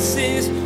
Jesus is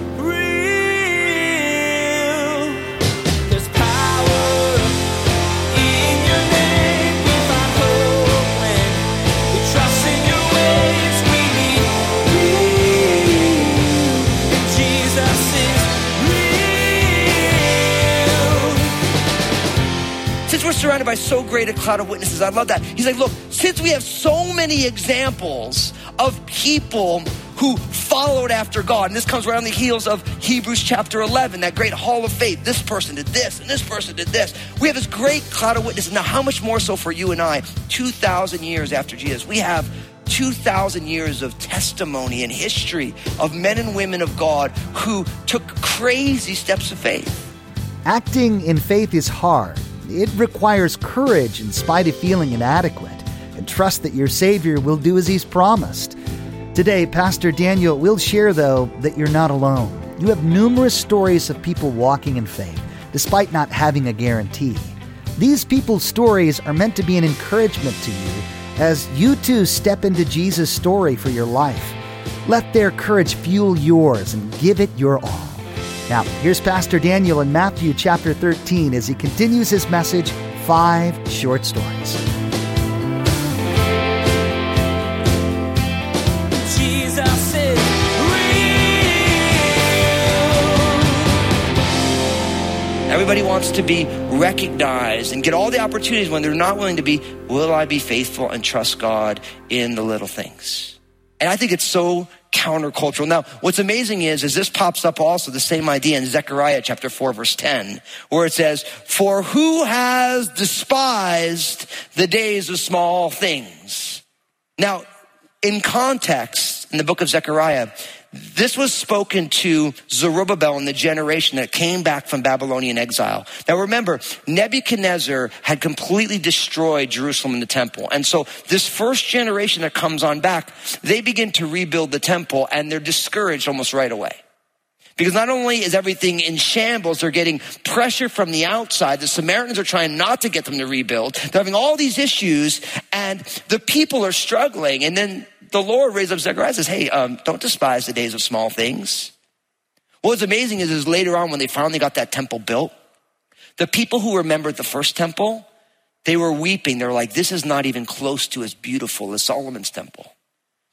we're surrounded by so great a cloud of witnesses, I love that. He's like, look, since we have so many examples of people who followed after God, and this comes right on the heels of Hebrews chapter 11, that great hall of faith. This person did this, and this person did this. We have this great cloud of witnesses. Now, how much more so for you and I, 2,000 years after Jesus? We have 2,000 years of testimony and history of men and women of God who took crazy steps of faith. Acting in faith is hard. It requires courage in spite of feeling inadequate, and trust that your Savior will do as He's promised. Today, Pastor Daniel will share, though, that you're not alone. You have numerous stories of people walking in faith, despite not having a guarantee. These people's stories are meant to be an encouragement to you as you too step into Jesus' story for your life. Let their courage fuel yours and give it your all. Now, here's Pastor Daniel in Matthew chapter 13 as he continues his message Five Short Stories. Everybody wants to be recognized and get all the opportunities when they're not willing to be, will I be faithful and trust God in the little things? And I think it's so countercultural. Now, what's amazing is, is this pops up also the same idea in Zechariah chapter 4 verse 10, where it says, for who has despised the days of small things? Now, in context, in the book of Zechariah, this was spoken to Zerubbabel and the generation that came back from Babylonian exile. Now remember, Nebuchadnezzar had completely destroyed Jerusalem and the temple. And so this first generation that comes on back, they begin to rebuild the temple and they're discouraged almost right away. Because not only is everything in shambles, they're getting pressure from the outside. The Samaritans are trying not to get them to rebuild. They're having all these issues and the people are struggling. And then the Lord raised up Zechariah says, Hey, um, don't despise the days of small things. What's amazing is, is later on when they finally got that temple built, the people who remembered the first temple, they were weeping. They were like, this is not even close to as beautiful as Solomon's temple.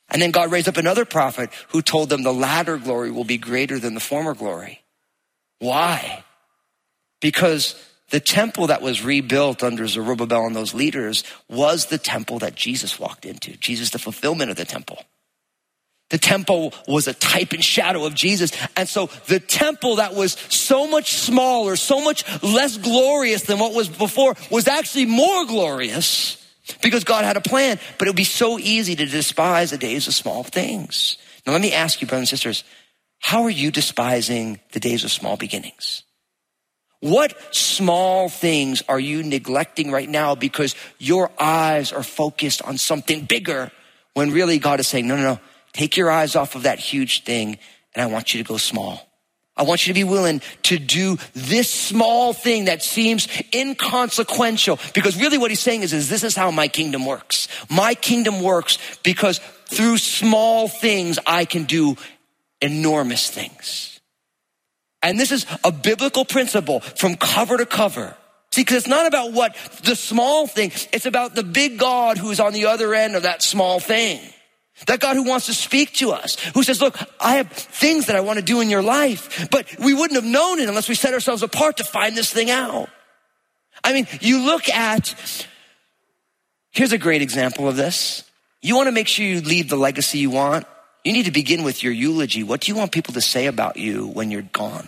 And then God raised up another prophet who told them the latter glory will be greater than the former glory. Why? Because the temple that was rebuilt under Zerubbabel and those leaders was the temple that Jesus walked into. Jesus, the fulfillment of the temple. The temple was a type and shadow of Jesus. And so the temple that was so much smaller, so much less glorious than what was before was actually more glorious because God had a plan. But it would be so easy to despise the days of small things. Now let me ask you, brothers and sisters, how are you despising the days of small beginnings? What small things are you neglecting right now because your eyes are focused on something bigger when really God is saying, no, no, no, take your eyes off of that huge thing and I want you to go small. I want you to be willing to do this small thing that seems inconsequential because really what he's saying is, is this is how my kingdom works. My kingdom works because through small things I can do enormous things. And this is a biblical principle from cover to cover. See, because it's not about what the small thing, it's about the big God who's on the other end of that small thing. That God who wants to speak to us, who says, look, I have things that I want to do in your life, but we wouldn't have known it unless we set ourselves apart to find this thing out. I mean, you look at, here's a great example of this. You want to make sure you leave the legacy you want. You need to begin with your eulogy. What do you want people to say about you when you're gone?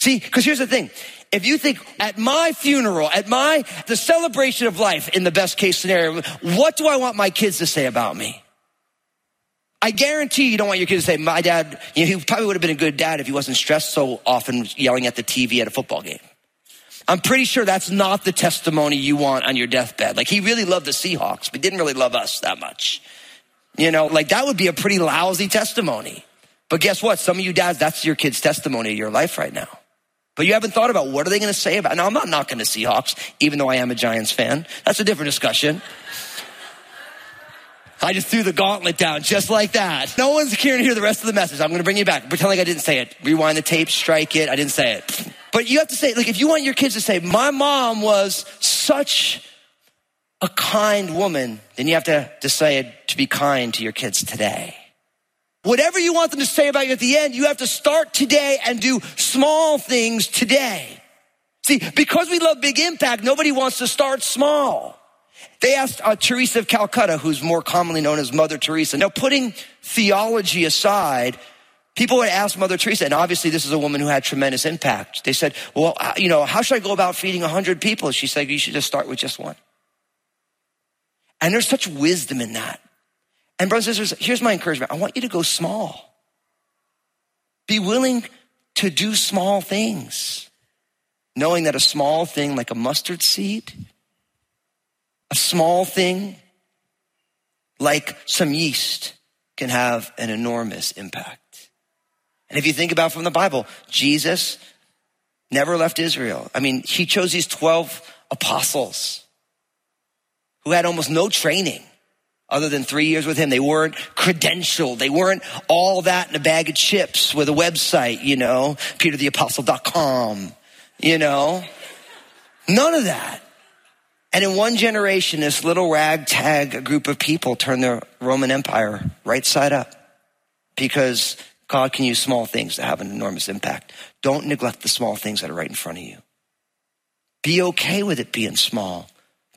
See, because here's the thing. If you think at my funeral, at my, the celebration of life in the best case scenario, what do I want my kids to say about me? I guarantee you don't want your kids to say, my dad, you know, he probably would have been a good dad if he wasn't stressed so often yelling at the TV at a football game. I'm pretty sure that's not the testimony you want on your deathbed. Like he really loved the Seahawks, but didn't really love us that much. You know, like that would be a pretty lousy testimony. But guess what? Some of you dads, that's your kid's testimony of your life right now. But you haven't thought about what are they going to say about. Now I'm not knocking the Seahawks, even though I am a Giants fan. That's a different discussion. I just threw the gauntlet down just like that. No one's here to hear the rest of the message. I'm going to bring you back. Pretend like I didn't say it. Rewind the tape, strike it. I didn't say it. But you have to say, like, if you want your kids to say, my mom was such a kind woman, then you have to decide to be kind to your kids today. Whatever you want them to say about you at the end, you have to start today and do small things today. See, because we love big impact, nobody wants to start small. They asked uh, Teresa of Calcutta, who's more commonly known as Mother Teresa. Now, putting theology aside, people would ask Mother Teresa, and obviously this is a woman who had tremendous impact. They said, well, uh, you know, how should I go about feeding 100 people? She said, you should just start with just one. And there's such wisdom in that. And brothers and sisters, here's my encouragement. I want you to go small. Be willing to do small things, knowing that a small thing like a mustard seed, a small thing like some yeast can have an enormous impact. And if you think about from the Bible, Jesus never left Israel. I mean, he chose these 12 apostles who had almost no training other than three years with him. They weren't credentialed. They weren't all that in a bag of chips with a website, you know, petertheapostle.com, you know, none of that. And in one generation, this little ragtag group of people turned the Roman Empire right side up because God can use small things to have an enormous impact. Don't neglect the small things that are right in front of you. Be okay with it being small.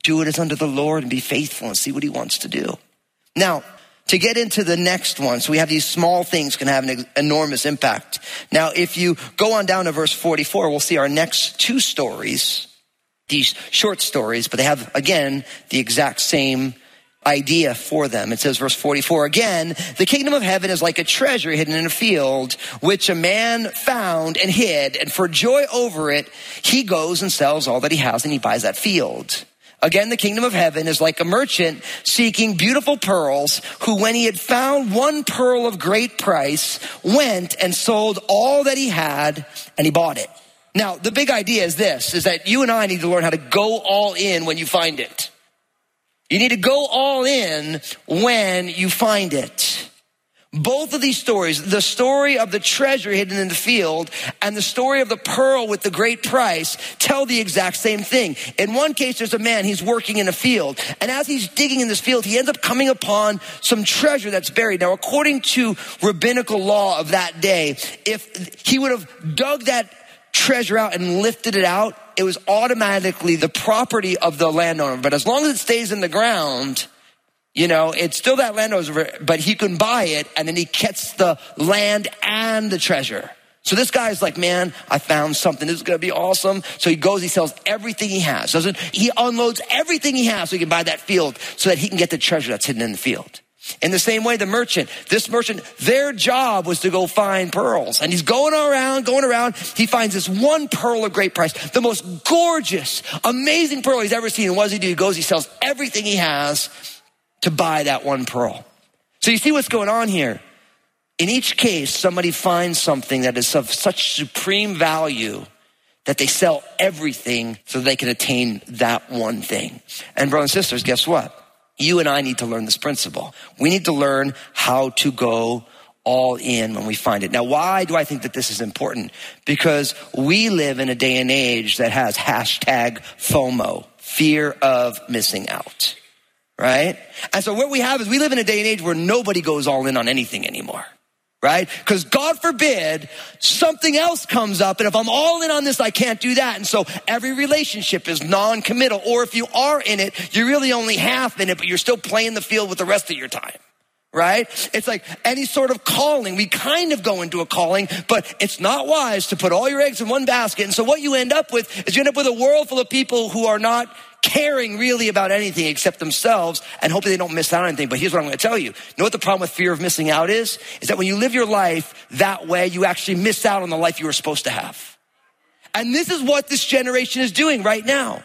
Do it as unto the Lord and be faithful and see what he wants to do. Now, to get into the next one, so we have these small things can have an enormous impact. Now, if you go on down to verse 44, we'll see our next two stories, these short stories, but they have, again, the exact same idea for them. It says, verse 44 again, the kingdom of heaven is like a treasure hidden in a field, which a man found and hid, and for joy over it, he goes and sells all that he has and he buys that field. Again, the kingdom of heaven is like a merchant seeking beautiful pearls who, when he had found one pearl of great price, went and sold all that he had and he bought it. Now, the big idea is this, is that you and I need to learn how to go all in when you find it. You need to go all in when you find it. Both of these stories, the story of the treasure hidden in the field and the story of the pearl with the great price tell the exact same thing. In one case, there's a man, he's working in a field. And as he's digging in this field, he ends up coming upon some treasure that's buried. Now, according to rabbinical law of that day, if he would have dug that treasure out and lifted it out, it was automatically the property of the landowner. But as long as it stays in the ground, you know, it's still that landowner, but he can buy it and then he gets the land and the treasure. So this guy's like, man, I found something. This is going to be awesome. So he goes, he sells everything he has. Doesn't, he unloads everything he has so he can buy that field so that he can get the treasure that's hidden in the field. In the same way, the merchant, this merchant, their job was to go find pearls. And he's going around, going around. He finds this one pearl of great price, the most gorgeous, amazing pearl he's ever seen. And what does he do? He goes, he sells everything he has to buy that one pearl. So you see what's going on here. In each case, somebody finds something that is of such supreme value that they sell everything so they can attain that one thing. And brothers and sisters, guess what? You and I need to learn this principle. We need to learn how to go all in when we find it. Now, why do I think that this is important? Because we live in a day and age that has hashtag FOMO, fear of missing out, right? And so what we have is we live in a day and age where nobody goes all in on anything anymore right? Because God forbid something else comes up. And if I'm all in on this, I can't do that. And so every relationship is non committal. Or if you are in it, you're really only half in it, but you're still playing the field with the rest of your time. Right? It's like any sort of calling. We kind of go into a calling, but it's not wise to put all your eggs in one basket. And so what you end up with is you end up with a world full of people who are not caring really about anything except themselves and hoping they don't miss out on anything. But here's what I'm going to tell you. Know what the problem with fear of missing out is? Is that when you live your life that way, you actually miss out on the life you were supposed to have. And this is what this generation is doing right now.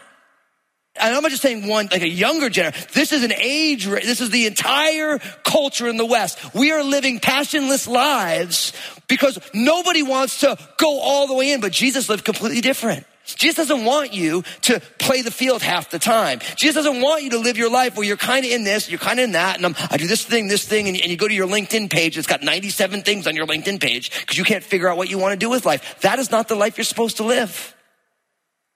And I'm not just saying one, like a younger generation. This is an age, this is the entire culture in the West. We are living passionless lives because nobody wants to go all the way in, but Jesus lived completely different. Jesus doesn't want you to play the field half the time. Jesus doesn't want you to live your life where you're kind of in this, you're kind of in that, and I'm, i do this thing, this thing, and, and you go to your LinkedIn page. It's got 97 things on your LinkedIn page because you can't figure out what you want to do with life. That is not the life you're supposed to live.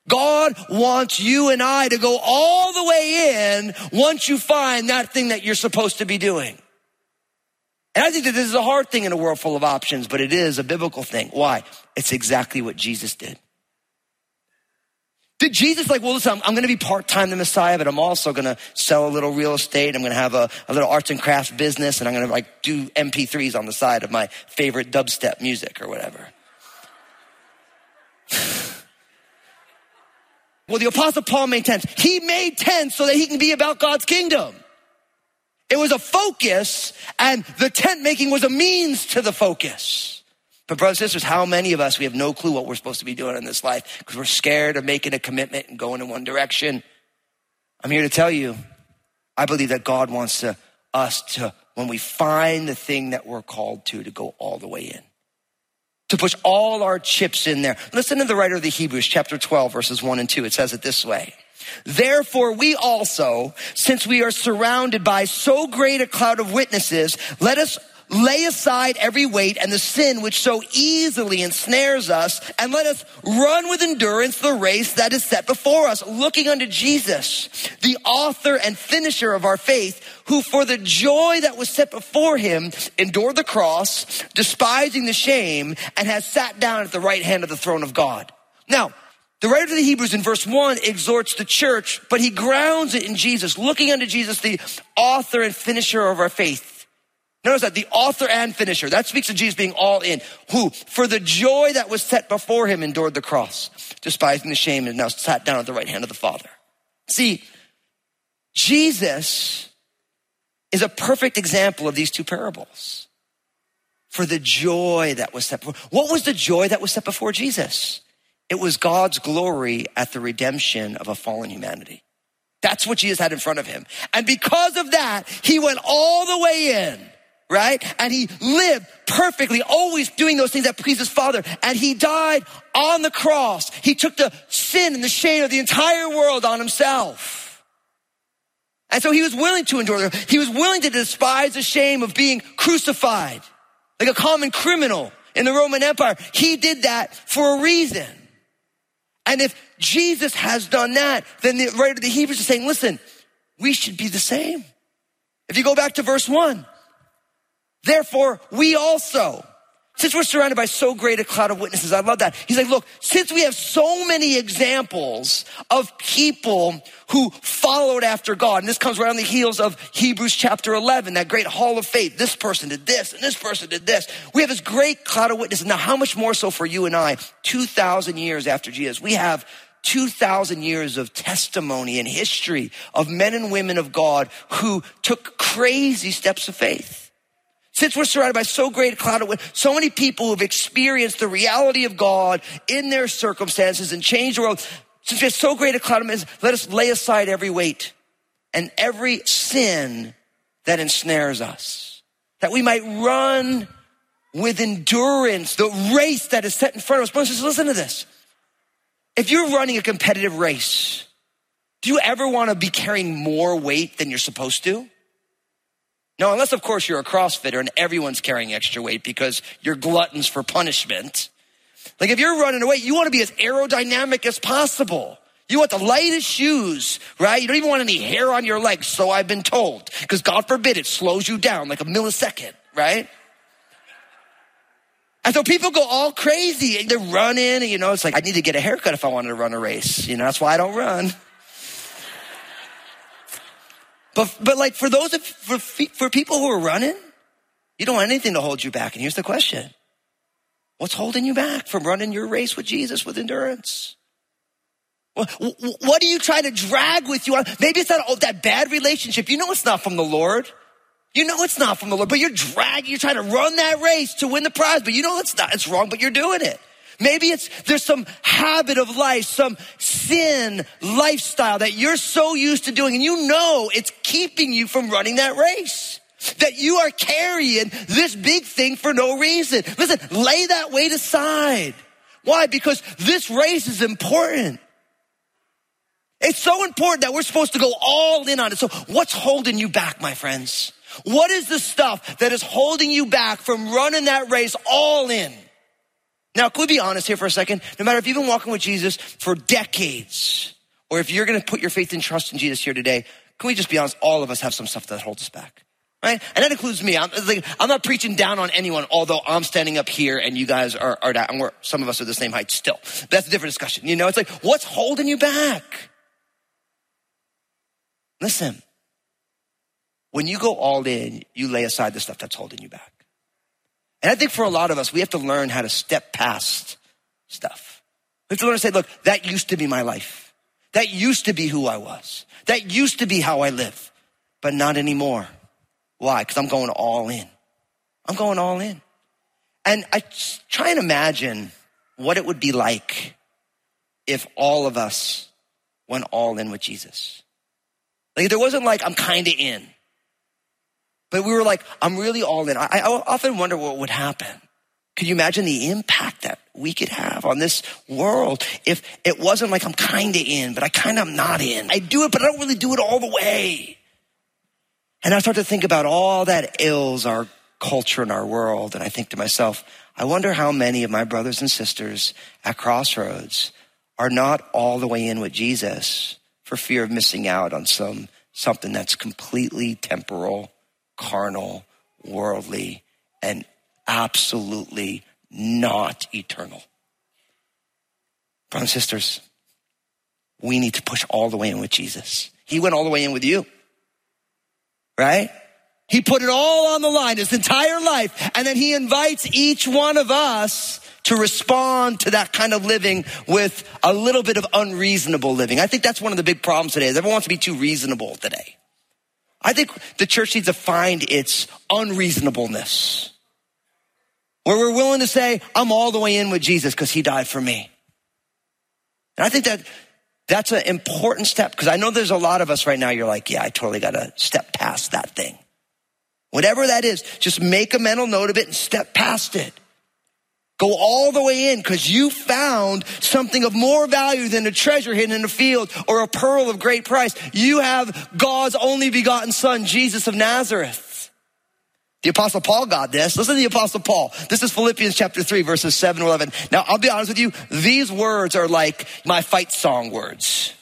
God wants you and I to go all the way in once you find that thing that you're supposed to be doing. And I think that this is a hard thing in a world full of options, but it is a biblical thing. Why? It's exactly what Jesus did. Did Jesus like, well, listen, I'm, I'm going to be part-time the Messiah, but I'm also going to sell a little real estate. I'm going to have a, a little arts and crafts business and I'm going to like do MP3s on the side of my favorite dubstep music or whatever. well, the apostle Paul made tents. He made tents so that he can be about God's kingdom. It was a focus and the tent making was a means to the focus. But brothers and sisters, how many of us, we have no clue what we're supposed to be doing in this life because we're scared of making a commitment and going in one direction. I'm here to tell you, I believe that God wants to, us to, when we find the thing that we're called to, to go all the way in. To push all our chips in there. Listen to the writer of the Hebrews, chapter 12, verses 1 and 2. It says it this way. Therefore, we also, since we are surrounded by so great a cloud of witnesses, let us lay aside every weight and the sin which so easily ensnares us, and let us run with endurance the race that is set before us, looking unto Jesus, the author and finisher of our faith, who for the joy that was set before him endured the cross, despising the shame, and has sat down at the right hand of the throne of God. Now, the writer of the Hebrews in verse one exhorts the church, but he grounds it in Jesus, looking unto Jesus, the author and finisher of our faith. Notice that the author and finisher, that speaks of Jesus being all in, who for the joy that was set before him endured the cross, despising the shame and now sat down at the right hand of the Father. See, Jesus is a perfect example of these two parables. For the joy that was set before, what was the joy that was set before Jesus? It was God's glory at the redemption of a fallen humanity. That's what Jesus had in front of him. And because of that, he went all the way in right? And he lived perfectly, always doing those things that please his father. And he died on the cross. He took the sin and the shame of the entire world on himself. And so he was willing to endure. He was willing to despise the shame of being crucified like a common criminal in the Roman Empire. He did that for a reason. And if Jesus has done that, then the writer of the Hebrews is saying, listen, we should be the same. If you go back to verse one, Therefore, we also, since we're surrounded by so great a cloud of witnesses, I love that. He's like, look, since we have so many examples of people who followed after God, and this comes right on the heels of Hebrews chapter 11, that great hall of faith. This person did this, and this person did this. We have this great cloud of witnesses. Now, how much more so for you and I, 2,000 years after Jesus? We have 2,000 years of testimony and history of men and women of God who took crazy steps of faith. Since we're surrounded by so great a cloud of so many people who've experienced the reality of God in their circumstances and changed the world, since we have so great a cloud of wind, let us lay aside every weight and every sin that ensnares us, that we might run with endurance the race that is set in front of us. Brothers, listen to this. If you're running a competitive race, do you ever want to be carrying more weight than you're supposed to? No, unless of course you're a CrossFitter and everyone's carrying extra weight because you're gluttons for punishment. Like if you're running away, you want to be as aerodynamic as possible. You want the lightest shoes, right? You don't even want any hair on your legs, so I've been told. Because God forbid it slows you down like a millisecond, right? And so people go all crazy. and They're running, and you know, it's like, I need to get a haircut if I wanted to run a race. You know, that's why I don't run. But, but like for those, for, for people who are running, you don't want anything to hold you back. And here's the question. What's holding you back from running your race with Jesus with endurance? What, are you trying to drag with you? Maybe it's not oh, that bad relationship. You know it's not from the Lord. You know it's not from the Lord, but you're dragging, you're trying to run that race to win the prize, but you know it's not, it's wrong, but you're doing it. Maybe it's, there's some habit of life, some sin lifestyle that you're so used to doing and you know it's keeping you from running that race. That you are carrying this big thing for no reason. Listen, lay that weight aside. Why? Because this race is important. It's so important that we're supposed to go all in on it. So what's holding you back, my friends? What is the stuff that is holding you back from running that race all in? Now, can we be honest here for a second? No matter if you've been walking with Jesus for decades, or if you're going to put your faith and trust in Jesus here today, can we just be honest? All of us have some stuff that holds us back. Right? And that includes me. I'm, like, I'm not preaching down on anyone, although I'm standing up here and you guys are, are down, and we're, some of us are the same height still. But that's a different discussion. You know, it's like, what's holding you back? Listen, when you go all in, you lay aside the stuff that's holding you back. And I think for a lot of us, we have to learn how to step past stuff. We have to learn to say, look, that used to be my life. That used to be who I was. That used to be how I live, but not anymore. Why? Because I'm going all in. I'm going all in. And I try and imagine what it would be like if all of us went all in with Jesus. Like there wasn't like, I'm kind of in. But we were like, I'm really all in. I, I often wonder what would happen. Could you imagine the impact that we could have on this world if it wasn't like I'm kind of in, but I kind of am not in? I do it, but I don't really do it all the way. And I start to think about all that ills our culture and our world. And I think to myself, I wonder how many of my brothers and sisters at Crossroads are not all the way in with Jesus for fear of missing out on some something that's completely temporal, carnal, worldly, and absolutely not eternal. Brothers and sisters, we need to push all the way in with Jesus. He went all the way in with you, right? He put it all on the line, his entire life, and then he invites each one of us to respond to that kind of living with a little bit of unreasonable living. I think that's one of the big problems today. is Everyone wants to be too reasonable today. I think the church needs to find its unreasonableness. Where we're willing to say, I'm all the way in with Jesus because he died for me. And I think that that's an important step because I know there's a lot of us right now, you're like, yeah, I totally got to step past that thing. Whatever that is, just make a mental note of it and step past it. Go all the way in because you found something of more value than a treasure hidden in a field or a pearl of great price. You have God's only begotten son, Jesus of Nazareth. The apostle Paul got this. Listen to the apostle Paul. This is Philippians chapter 3 verses 7 to 11. Now, I'll be honest with you. These words are like my fight song words.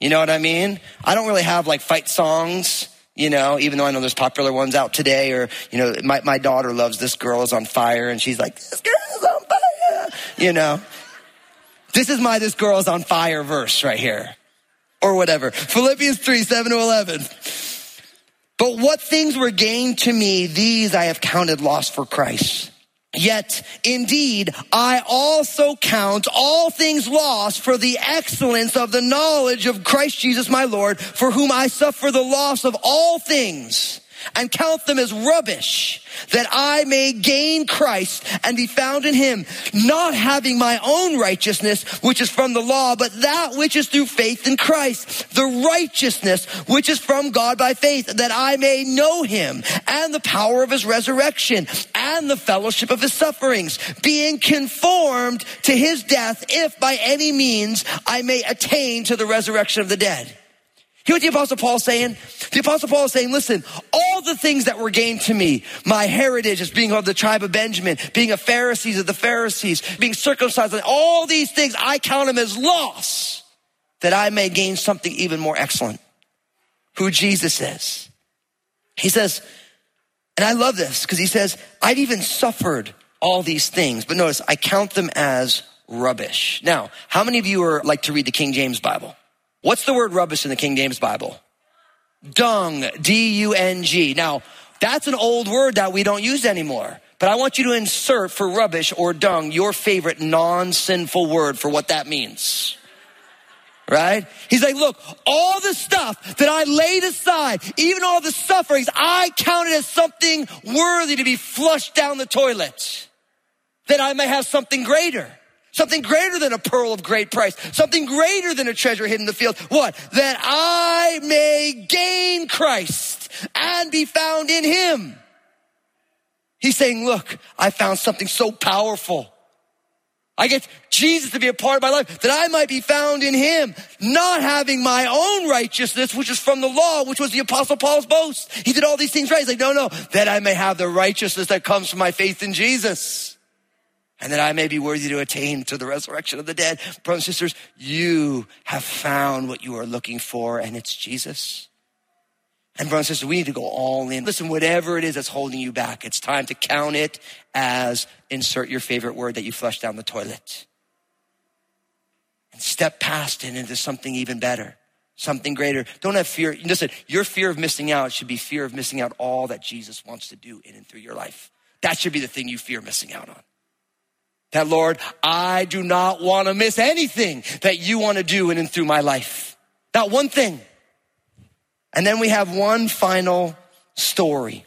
You know what I mean? I don't really have like fight songs you know, even though I know there's popular ones out today, or, you know, my, my daughter loves This Girl is on Fire, and she's like, This girl is on fire, you know. This is my This Girl is on Fire verse right here, or whatever. Philippians 3, 7 to 11. But what things were gained to me, these I have counted lost for Christ. Yet indeed, I also count all things lost for the excellence of the knowledge of Christ Jesus my Lord, for whom I suffer the loss of all things and count them as rubbish that I may gain Christ and be found in him, not having my own righteousness, which is from the law, but that which is through faith in Christ, the righteousness which is from God by faith, that I may know him and the power of his resurrection and the fellowship of his sufferings, being conformed to his death, if by any means I may attain to the resurrection of the dead. Hear what the apostle Paul is saying? The apostle Paul is saying, listen, all the things that were gained to me, my heritage as being of the tribe of Benjamin, being a Pharisee of the Pharisees, being circumcised, all these things, I count them as loss that I may gain something even more excellent. Who Jesus is. He says, and I love this because he says, I've even suffered all these things, but notice I count them as rubbish. Now, how many of you are like to read the King James Bible? What's the word rubbish in the King James Bible? Dung, D-U-N-G. Now, that's an old word that we don't use anymore. But I want you to insert for rubbish or dung your favorite non-sinful word for what that means. Right? He's like, look, all the stuff that I laid aside, even all the sufferings, I counted as something worthy to be flushed down the toilet. That I may have something greater. Something greater than a pearl of great price. Something greater than a treasure hidden in the field. What? That I may gain Christ and be found in him. He's saying, look, I found something so powerful I get Jesus to be a part of my life that I might be found in him, not having my own righteousness, which is from the law, which was the apostle Paul's boast. He did all these things right. He's like, no, no, that I may have the righteousness that comes from my faith in Jesus. And that I may be worthy to attain to the resurrection of the dead. Brothers and sisters, you have found what you are looking for and it's Jesus. And brothers and sisters, we need to go all in. Listen, whatever it is that's holding you back, it's time to count it as insert your favorite word that you flush down the toilet. And step past it into something even better, something greater. Don't have fear. Listen, your fear of missing out should be fear of missing out all that Jesus wants to do in and through your life. That should be the thing you fear missing out on. That Lord, I do not want to miss anything that you want to do in and through my life. Not one thing. And then we have one final story.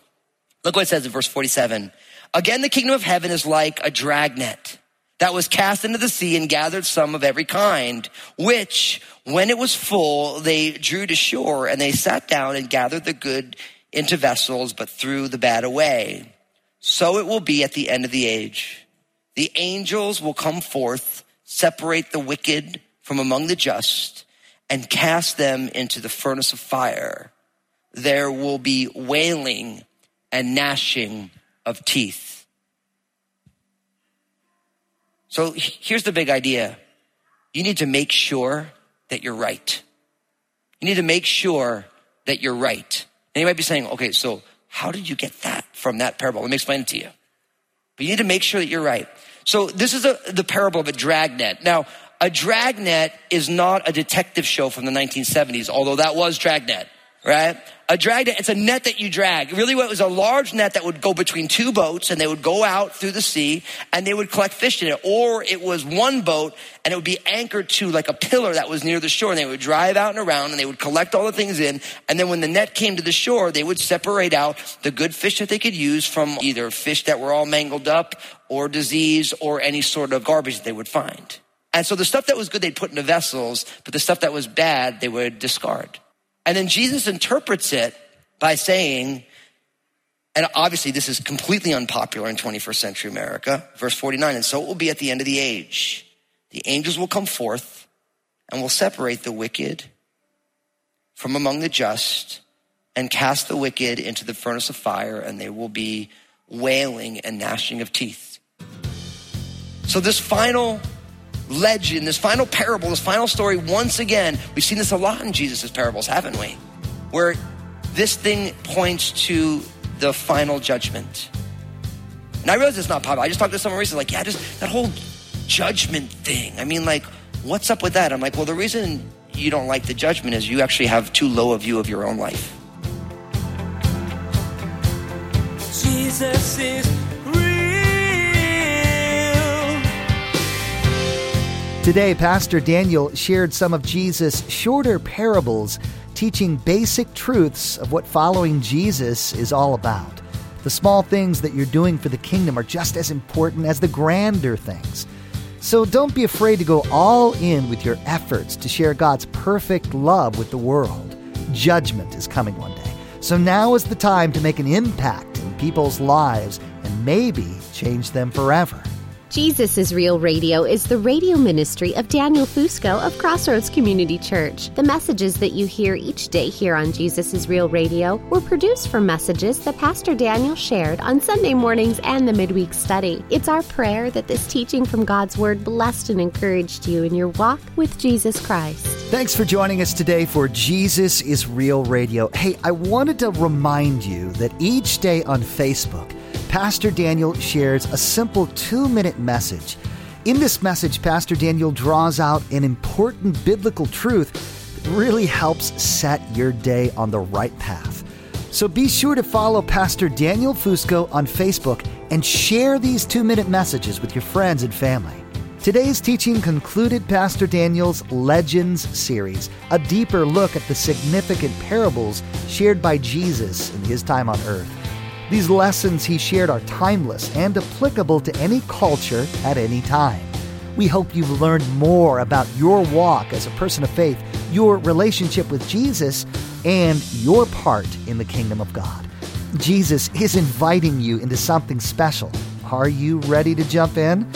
Look what it says in verse 47. Again, the kingdom of heaven is like a dragnet that was cast into the sea and gathered some of every kind, which when it was full, they drew to shore and they sat down and gathered the good into vessels, but threw the bad away. So it will be at the end of the age. The angels will come forth, separate the wicked from among the just and cast them into the furnace of fire, there will be wailing and gnashing of teeth. So here's the big idea. You need to make sure that you're right. You need to make sure that you're right. And you might be saying, okay, so how did you get that from that parable? Let me explain it to you. But you need to make sure that you're right. So this is a, the parable of a dragnet. Now, a dragnet is not a detective show from the 1970s, although that was dragnet, right? A dragnet, it's a net that you drag. Really, it was a large net that would go between two boats and they would go out through the sea and they would collect fish in it. Or it was one boat and it would be anchored to like a pillar that was near the shore and they would drive out and around and they would collect all the things in. And then when the net came to the shore, they would separate out the good fish that they could use from either fish that were all mangled up or disease or any sort of garbage that they would find. And so the stuff that was good, they'd put into vessels, but the stuff that was bad, they would discard. And then Jesus interprets it by saying, and obviously this is completely unpopular in 21st century America, verse 49, and so it will be at the end of the age. The angels will come forth and will separate the wicked from among the just and cast the wicked into the furnace of fire, and they will be wailing and gnashing of teeth. So this final legend, this final parable, this final story, once again, we've seen this a lot in Jesus' parables, haven't we? Where this thing points to the final judgment. And I realize it's not popular. I just talked to someone recently, like, yeah, just that whole judgment thing. I mean, like, what's up with that? I'm like, well, the reason you don't like the judgment is you actually have too low a view of your own life. Jesus is Today, Pastor Daniel shared some of Jesus' shorter parables, teaching basic truths of what following Jesus is all about. The small things that you're doing for the kingdom are just as important as the grander things. So don't be afraid to go all in with your efforts to share God's perfect love with the world. Judgment is coming one day. So now is the time to make an impact in people's lives and maybe change them forever. Jesus is Real Radio is the radio ministry of Daniel Fusco of Crossroads Community Church. The messages that you hear each day here on Jesus is Real Radio were produced from messages that Pastor Daniel shared on Sunday mornings and the midweek study. It's our prayer that this teaching from God's Word blessed and encouraged you in your walk with Jesus Christ. Thanks for joining us today for Jesus is Real Radio. Hey, I wanted to remind you that each day on Facebook, Pastor Daniel shares a simple two minute message. In this message, Pastor Daniel draws out an important biblical truth that really helps set your day on the right path. So be sure to follow Pastor Daniel Fusco on Facebook and share these two minute messages with your friends and family. Today's teaching concluded Pastor Daniel's Legends series, a deeper look at the significant parables shared by Jesus in his time on earth. These lessons he shared are timeless and applicable to any culture at any time. We hope you've learned more about your walk as a person of faith, your relationship with Jesus, and your part in the kingdom of God. Jesus is inviting you into something special. Are you ready to jump in?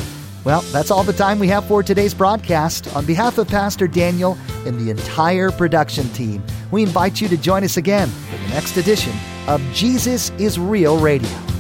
Well, that's all the time we have for today's broadcast. On behalf of Pastor Daniel and the entire production team, we invite you to join us again for the next edition of Jesus is Real Radio.